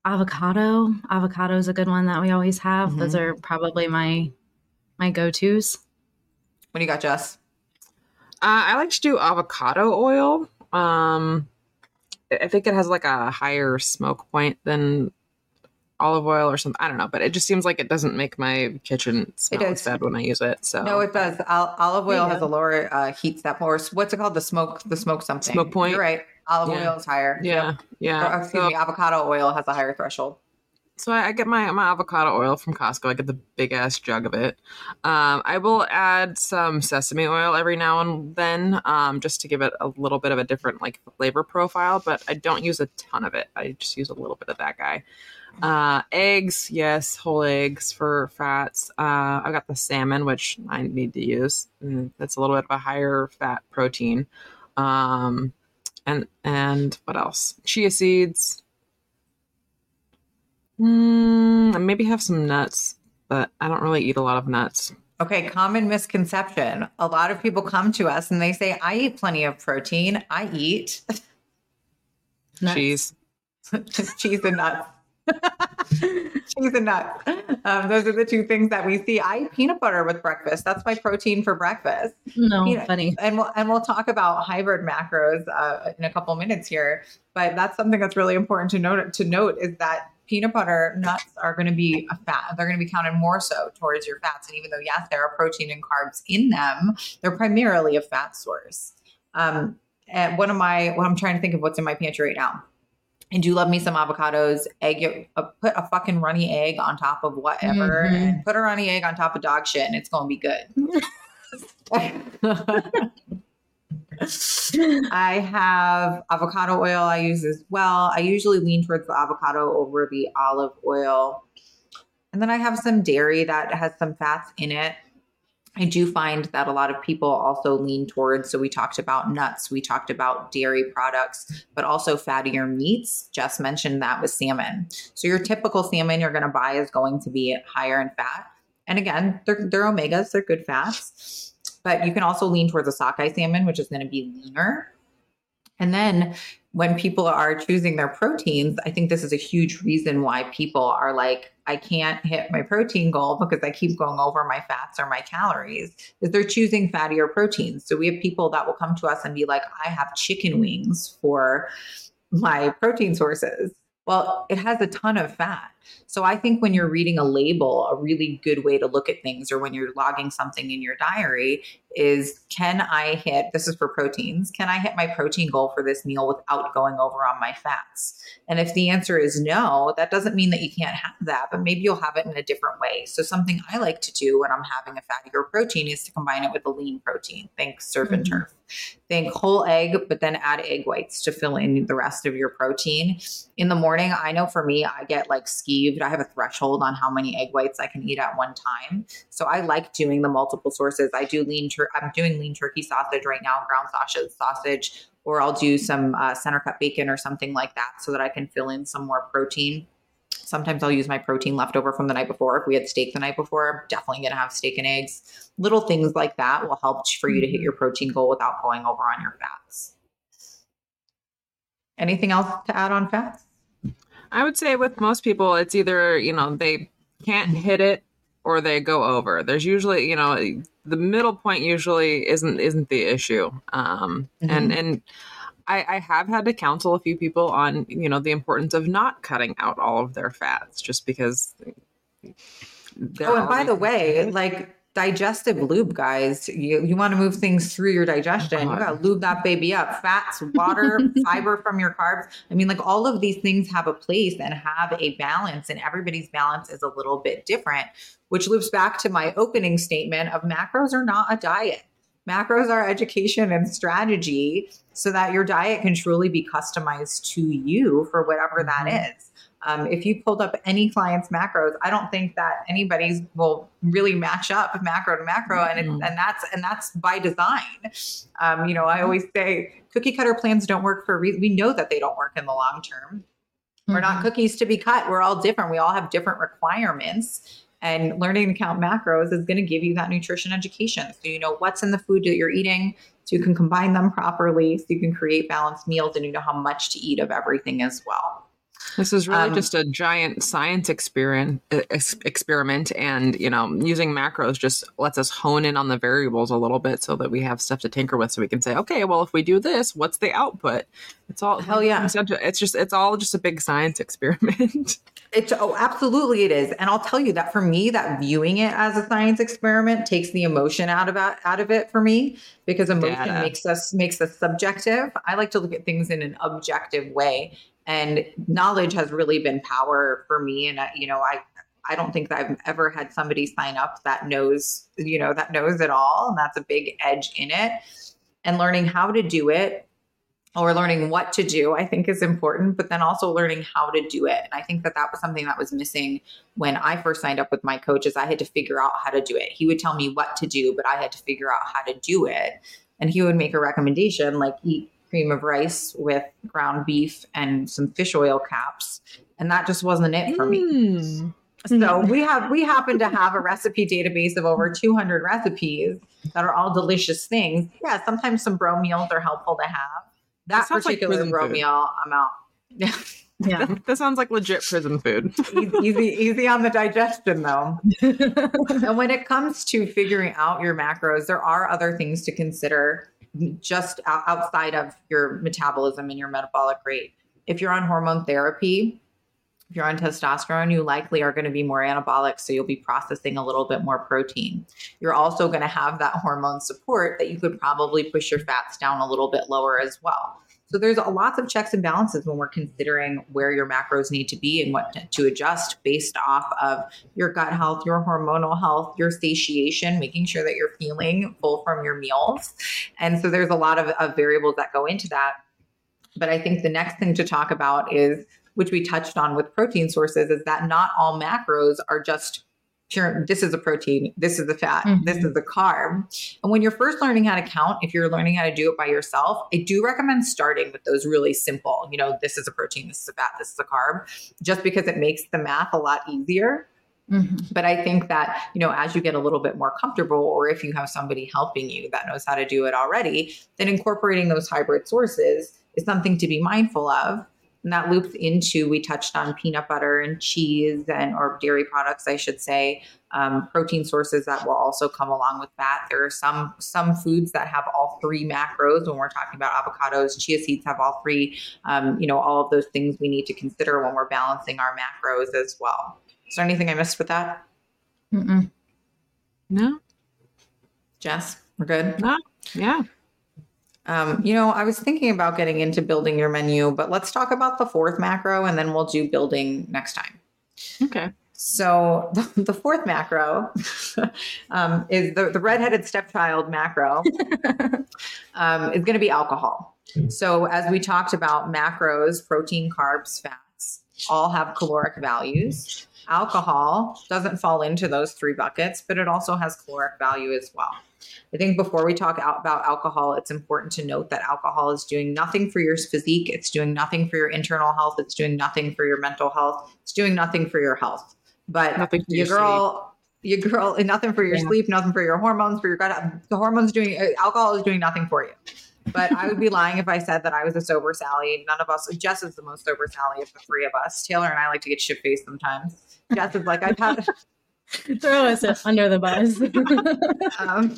avocado, avocado is a good one that we always have. Those Mhm. are probably my my go tos. What do you got, Jess? Uh, I like to do avocado oil. Um, I think it has like a higher smoke point than olive oil or something. I don't know, but it just seems like it doesn't make my kitchen smell as bad when I use it. So No, it does. Ol- olive oil you has a lower uh, heat step, or what's it called? The smoke, the smoke something. Smoke point? You're right. Olive Yeah. oil is higher. yeah, Yep. yeah. Or, excuse so, me, avocado oil has a higher threshold. so I, I get my my avocado oil from Costco. I get the big ass jug of it. Um, I will add some sesame oil every now and then, um, just to give it a little bit of a different like flavor profile. But I don't use a ton of it. I just use a little bit of that guy. Uh, eggs, yes, whole eggs for fats. Uh, I got the salmon, which I need to use. Mm, That's a little bit of a higher fat protein. Um, and and what else? Chia seeds. Mm, maybe have some nuts, but I don't really eat a lot of nuts. Okay, common misconception. A lot of people come to us and they say, I eat plenty of protein. I eat. Cheese. cheese and nuts. cheese and nuts. Um, those are the two things that we see. I eat peanut butter with breakfast. That's my protein for breakfast. No, know, funny. And we'll and we'll talk about hybrid macros uh, in a couple minutes here. But that's something that's really important to note. To note is that peanut butter nuts are going to be a fat. They're going to be counted more so towards your fats. And even though, yes, there are protein and carbs in them, they're primarily a fat source. Um, and one of my, what I'm trying to think of what's in my pantry right now. I do love me some avocados, egg, uh, put a fucking runny egg on top of whatever Mhm. and put a runny egg on top of dog shit and it's going to be good. I have avocado oil I use as well. I usually lean towards the avocado over the olive oil. And then I have some dairy that has some fats in it. I do find that a lot of people also lean towards. So, we talked about nuts, we talked about dairy products, but also fattier meats. Jess mentioned that with salmon. So, your typical salmon you're going to buy is going to be higher in fat. And again, they're, they're omegas, they're good fats. But you can also lean towards a sockeye salmon, which is going to be leaner. And then when people are choosing their proteins, I think this is a huge reason why people are like, I can't hit my protein goal because I keep going over my fats or my calories, is they're choosing fattier proteins. So we have people that will come to us and be like, I have chicken wings for my protein sources. Well, it has a ton of fat. So I think when you're reading a label, a really good way to look at things, or when you're logging something in your diary, is can I hit this is for proteins? Can I hit my protein goal for this meal without going over on my fats? And if the answer is no, that doesn't mean that you can't have that, but maybe you'll have it in a different way. So something I like to do when I'm having a fattier protein is to combine it with a lean protein. Think surf and Mhm. turf. Think whole egg, but then add egg whites to fill in the rest of your protein. In the morning, I know for me, I get like skeeved. I have a threshold on how many egg whites I can eat at one time. So I like doing the multiple sources. I do lean. Tur- I'm doing lean turkey sausage right now, ground sausage, sausage, or I'll do some uh, center cut bacon or something like that, so that I can fill in some more protein. Sometimes I'll use my protein leftover from the night before. If we had steak the night before, I'm definitely going to have steak and eggs. Little things like that will help for you to hit your protein goal without going over on your fats. Anything else to add on fats? I would say with most people, it's either, you know, they can't hit it or they go over. There's usually, you know, the middle point usually isn't isn't the issue. Um, and and I, I have had to counsel a few people on, you know, the importance of not cutting out all of their fats just because Oh, and by the way, like digestive lube, guys, you, you want to move things through your digestion. You got to lube that baby up. Fats, water, fiber from your carbs. I mean, like all of these things have a place and have a balance, and everybody's balance is a little bit different, which loops back to my opening statement of macros are not a diet. Macros are education and strategy so that your diet can truly be customized to you for whatever that Mhm. is. Um, if you pulled up any client's macros, I don't think that anybody's will really match up macro to macro, and it, and that's and that's by design. Um, you know, I always say cookie cutter plans don't work for a reason. We know that they don't work in the long term. We're not cookies to be cut. We're all different. We all have different requirements. And learning to count macros is going to give you that nutrition education. So you know what's in the food that you're eating, so you can combine them properly, so you can create balanced meals, and you know how much to eat of everything as well. This is really Um, just a giant science experiment, ex- experiment, and you know, using macros just lets us hone in on the variables a little bit, so that we have stuff to tinker with, so we can say, okay, well, if we do this, what's the output? It's all Hell yeah. It's just, it's all just a big science experiment. It's oh, absolutely it is, and I'll tell you that for me, that viewing it as a science experiment takes the emotion out of it, out of it for me because emotion Data. makes us makes us subjective. I like to look at things in an objective way, and knowledge has really been power for me. And I, you know, I I don't think that I've ever had somebody sign up that knows you know that knows it all, and that's a big edge in it. And learning how to do it or learning what to do i think is important but then also learning how to do it and i think that that was something that was missing when i first signed up with my coaches i had to figure out how to do it he would tell me what to do but i had to figure out how to do it and he would make a recommendation like cream of rice with ground beef and some fish oil caps and that just wasn't it for me Mm. so we have we happen to have a recipe database of over 200 recipes that are all delicious things. Yeah, sometimes some bro meals are helpful to have. That That sounds like particular prison bro meal, I'm out. Yeah, Yeah. That, that sounds like legit prison food. easy, easy, easy on the digestion though. and when it comes to figuring out your macros, there are other things to consider just outside of your metabolism and your metabolic rate. If you're on hormone therapy, If you're on testosterone, you likely are going to be more anabolic, so you'll be processing a little bit more protein. You're also going to have that hormone support that you could probably push your fats down a little bit lower as well. So there's a lots of checks and balances when we're considering where your macros need to be and what to adjust based off of your gut health, your hormonal health, your satiation, making sure that you're feeling full from your meals. And so there's a lot of, of variables that go into that. But I think the next thing to talk about is, which we touched on with protein sources, is that not all macros are just pure this is a protein this is a fat mm-hmm. this is a carb and when you're first learning how to count if you're learning how to do it by yourself i do recommend starting with those really simple you know this is a protein this is a fat this is a carb just because it makes the math a lot easier Mm-hmm. But I think that, you know, as you get a little bit more comfortable, or if you have somebody helping you that knows how to do it already, then incorporating those hybrid sources is something to be mindful of. And that loops into we touched on peanut butter and cheese and or dairy products, I should say, um, protein sources that will also come along with that. There are some some foods that have all three macros. When we're talking about avocados, chia seeds have all three. Um, you know, all of those things we need to consider when we're balancing our macros as well. Is there anything I missed with that? Mm-mm. No. Jess, we're good. No. Yeah. Um, you know, I was thinking about getting into building your menu, but let's talk about the fourth macro and then we'll do building next time. Okay. So the, the fourth macro um, is the, the redheaded stepchild macro um, is going to be alcohol. So as we talked about macros, protein, carbs, fats, all have caloric values. Alcohol doesn't fall into those three buckets, but it also has caloric value as well. I think before we talk about alcohol, it's important to note that alcohol is doing nothing for your physique. It's doing nothing for your internal health. It's doing nothing for your mental health. It's doing nothing for your health. But nothing your, your girl, your girl, nothing for your yeah. sleep, nothing for your hormones, for your gut. The hormones doing uh, alcohol is doing nothing for you. But I would be lying if I said that I was a sober Sally. None of us. Jess is the most sober Sally of the three of us. Taylor and I like to get shit faced sometimes. Jess is like, I've had. Throw us under the bus. um,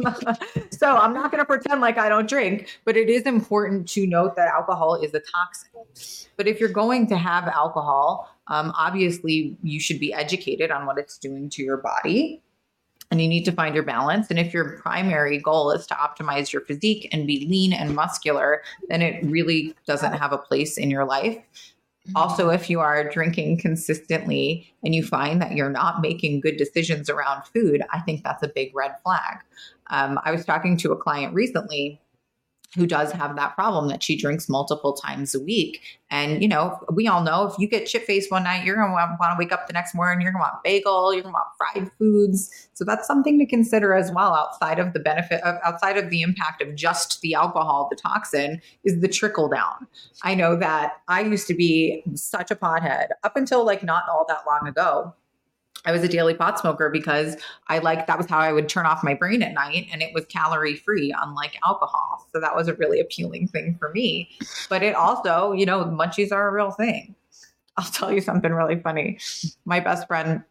so I'm not going to pretend like I don't drink, but it is important to note that alcohol is a toxin. But if you're going to have alcohol, um, obviously you should be educated on what it's doing to your body. And you need to find your balance. And if your primary goal is to optimize your physique and be lean and muscular, then it really doesn't have a place in your life. Also, if you are drinking consistently and you find that you're not making good decisions around food, I think that's a big red flag. Um, I was talking to a client recently who does have that problem that she drinks multiple times a week. And, you know, we all know if you get chip faced one night, you're going to want to wake up the next morning, you're going to want bagel, you're going to want fried foods. So that's something to consider as well outside of the benefit of outside of the impact of just the alcohol, the toxin is the trickle down. I know that I used to be such a pothead up until like not all that long ago. I was a daily pot smoker because I like that was how I would turn off my brain at night and it was calorie free, unlike alcohol. So that was a really appealing thing for me. But it also, you know, munchies are a real thing. I'll tell you something really funny. My best friend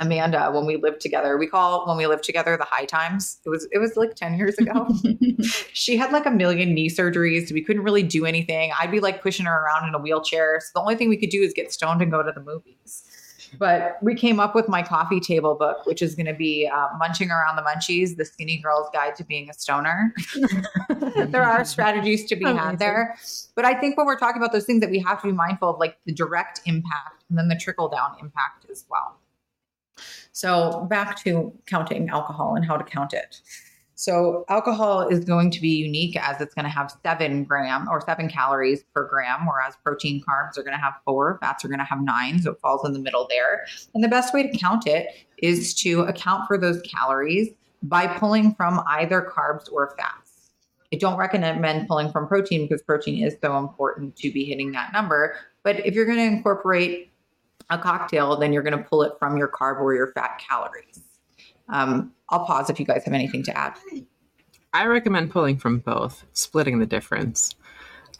Amanda, when we lived together, we call when we lived together the high times. It was it was like 10 years ago. she had like a million knee surgeries. We couldn't really do anything. I'd be like pushing her around in a wheelchair. So the only thing we could do is get stoned and go to the movies but we came up with my coffee table book, which is going to be uh, Munching Around the Munchies, The Skinny Girl's Guide to Being a Stoner. there are strategies to be Amazing. had there. But I think when we're talking about those things that we have to be mindful of, like the direct impact and then the trickle down impact as well. So back to counting alcohol and how to count it. So alcohol is going to be unique as it's going to have seven gram or seven calories per gram, whereas protein carbs are going to have four, fats are going to have nine. So it falls in the middle there. And the best way to count it is to account for those calories by pulling from either carbs or fats. I don't recommend pulling from protein because protein is so important to be hitting that number. But if you're going to incorporate a cocktail, then you're going to pull it from your carb or your fat calories. Um, I'll pause if you guys have anything to add. I recommend pulling from both, splitting the difference.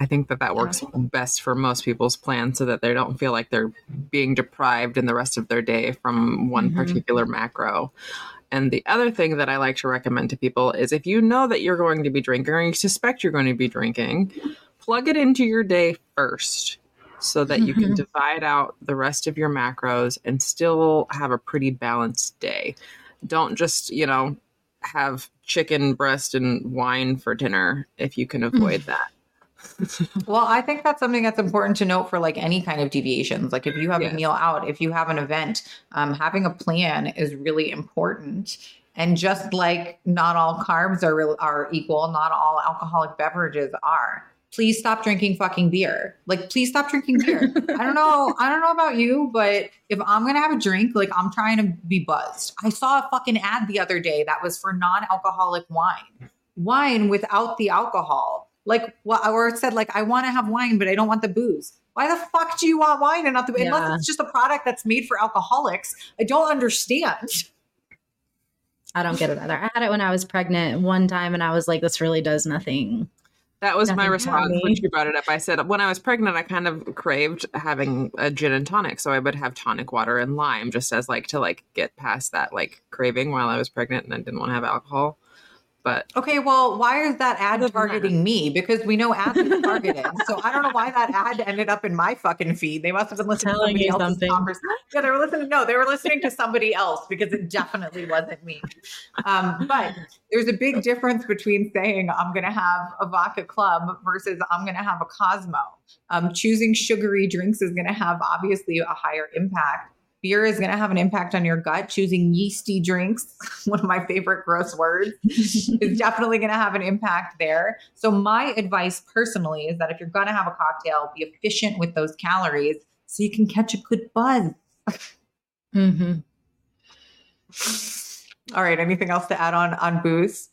I think that that works best for most people's plans so that they don't feel like they're being deprived in the rest of their day from one mm-hmm. particular macro. And the other thing that I like to recommend to people is if you know that you're going to be drinking or you suspect you're going to be drinking, plug it into your day first so that you can Mhm. divide out the rest of your macros and still have a pretty balanced day. Don't just, you know, have chicken breast and wine for dinner if you can avoid that. Well, I think that's something that's important to note for like any kind of deviations. Like if you have Yes. a meal out, if you have an event, um, having a plan is really important. And just like not all carbs are real, are equal, not all alcoholic beverages are. Please stop drinking fucking beer. Like, please stop drinking beer. I don't know. I don't know about you, but if I'm gonna have a drink, like I'm trying to be buzzed. I saw a fucking ad the other day that was for non-alcoholic wine, wine without the alcohol. Like, what? Or it said like, I want to have wine, but I don't want the booze. Why the fuck do you want wine and not the? Yeah. Unless it's just a product that's made for alcoholics. I don't understand. I don't get it either. I had it when I was pregnant one time and I was like, this really does nothing. That was my response when she brought it up. I said when I was pregnant, I kind of craved having a gin and tonic, so I would have tonic water and lime just as like to like get past that like craving while I was pregnant and I didn't want to have alcohol. But Okay, well, why is that ad targeting me? Because we know ads are targeted. so I don't know why that ad ended up in my fucking feed. They must have been listening Telling to somebody you else's something. conversation. Yeah, they were listening. No, they were listening to somebody else because it definitely wasn't me. Um, but there's a big difference between saying I'm going to have a vodka club versus I'm going to have a Cosmo. Um, choosing sugary drinks is going to have obviously a higher impact. Beer is going to have an impact on your gut. Choosing yeasty drinks, one of my favorite gross words, is definitely going to have an impact there. So, my advice personally is that if you're going to have a cocktail, be efficient with those calories so you can catch a good buzz. Mm-hmm. All right. Anything else to add on on booze?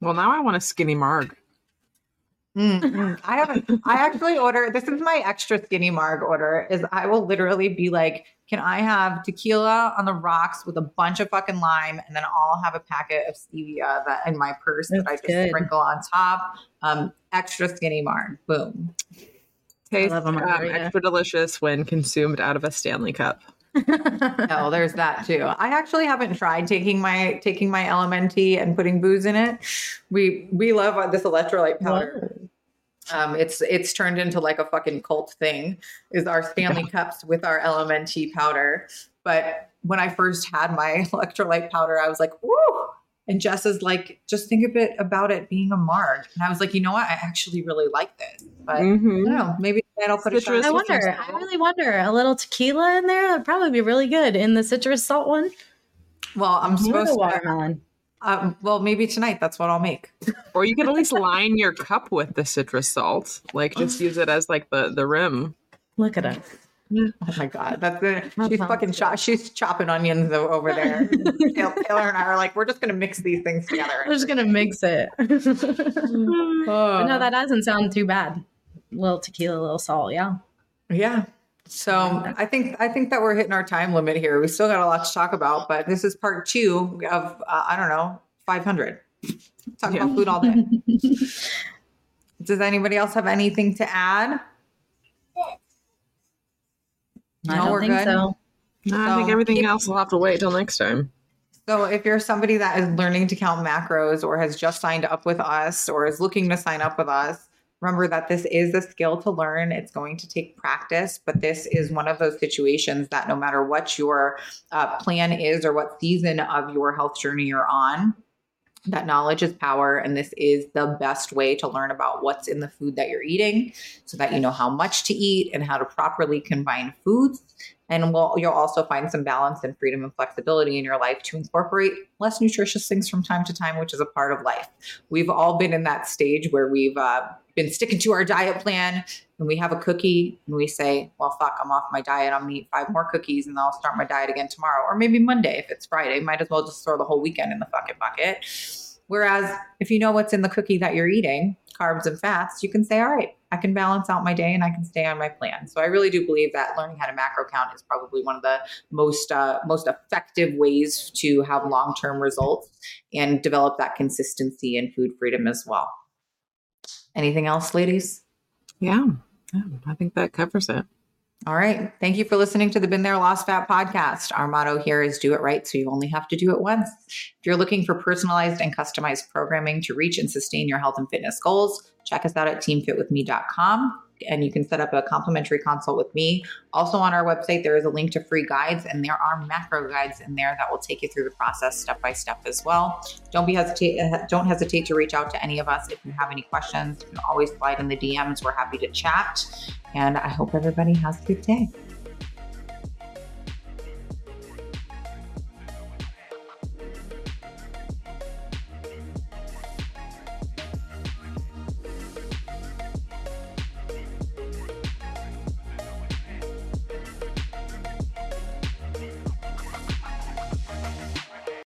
well, now I want a skinny marg. Mm, mm. I haven't. I actually order. This is my extra skinny marg order. Is I will literally be like, can I have tequila on the rocks with a bunch of fucking lime, and then I'll have a packet of stevia that in my purse that I just good. sprinkle on top. Um, extra skinny marg. Boom. Tastes um, extra delicious when consumed out of a Stanley cup. No, there's that too. I actually haven't tried taking my taking my LMNT and putting booze in it. We we love this electrolyte powder. Um, it's it's turned into like a fucking cult thing. Is our Stanley cups with our LMNT powder. But when I first had my electrolyte powder, I was like, "Ooh!" And Jess is like, "Just think a bit about it being a marg." And I was like, "You know what? I actually really like this." But I Mhm. don't know. Maybe I'll put a shot. Citrus I wonder. I really wonder. A little tequila in there would probably be really good in the citrus salt one. Well, I'm Or the supposed to. watermelon. Um, well, maybe tonight. That's what I'll make. Or you could at least line your cup with the citrus salt. Like just use it as like the the rim. Look at us. Oh my god, that's That she's fucking good. chop, she's chopping onions over there. Taylor and I are like, we're just gonna mix these things together. We're just gonna mix it. Oh. no, that doesn't sound too bad. A little tequila, a little salt. Yeah. yeah. So I think I think that we're hitting our time limit here. We still got a lot to talk about, but this is part two of uh, I don't know, five hundred. Talk Yeah. about food all day. Does anybody else have anything to add? I No, don't we're think good. so. No, I think everything keep- else will have to wait till next time. So, if you're somebody that is learning to count macros or has just signed up with us or is looking to sign up with us, remember that this is a skill to learn. It's going to take practice, but this is one of those situations that no matter what your uh, plan is or what season of your health journey you're on, that knowledge is power. And this is the best way to learn about what's in the food that you're eating so that you know how much to eat and how to properly combine foods. And we'll, you'll also find some balance and freedom and flexibility in your life to incorporate less nutritious things from time to time, which is a part of life. We've all been in that stage where we've uh, been sticking to our diet plan and we have a cookie and we say, well, fuck, I'm off my diet. Gonna eat five more cookies and I'll start my diet again tomorrow. Or maybe Monday if it's Friday. Might as well just throw the whole weekend in the fucking bucket. Whereas if you know what's in the cookie that you're eating, carbs and fats, you can say, all right, I can balance out my day and I can stay on my plan. So I really do believe that learning how to macro count is probably one of the most uh, most effective ways to have long term results and develop that consistency and food freedom as well. Anything else, ladies? Yeah. yeah I think that covers it. All right. Thank you for listening to the Been There Lost Fat podcast. Our motto here is do it right so you only have to do it once. If you're looking for personalized and customized programming to reach and sustain your health and fitness goals, check us out at teamfitwithme.com. and you can set up a complimentary consult with me. Also, on our website, there is a link to free guides, and there are macro guides in there that will take you through the process step by step as well. Don't be hesitate. Uh, don't hesitate to reach out to any of us if you have any questions. You can always slide in the DMs. We're happy to chat, and I hope everybody has a good day.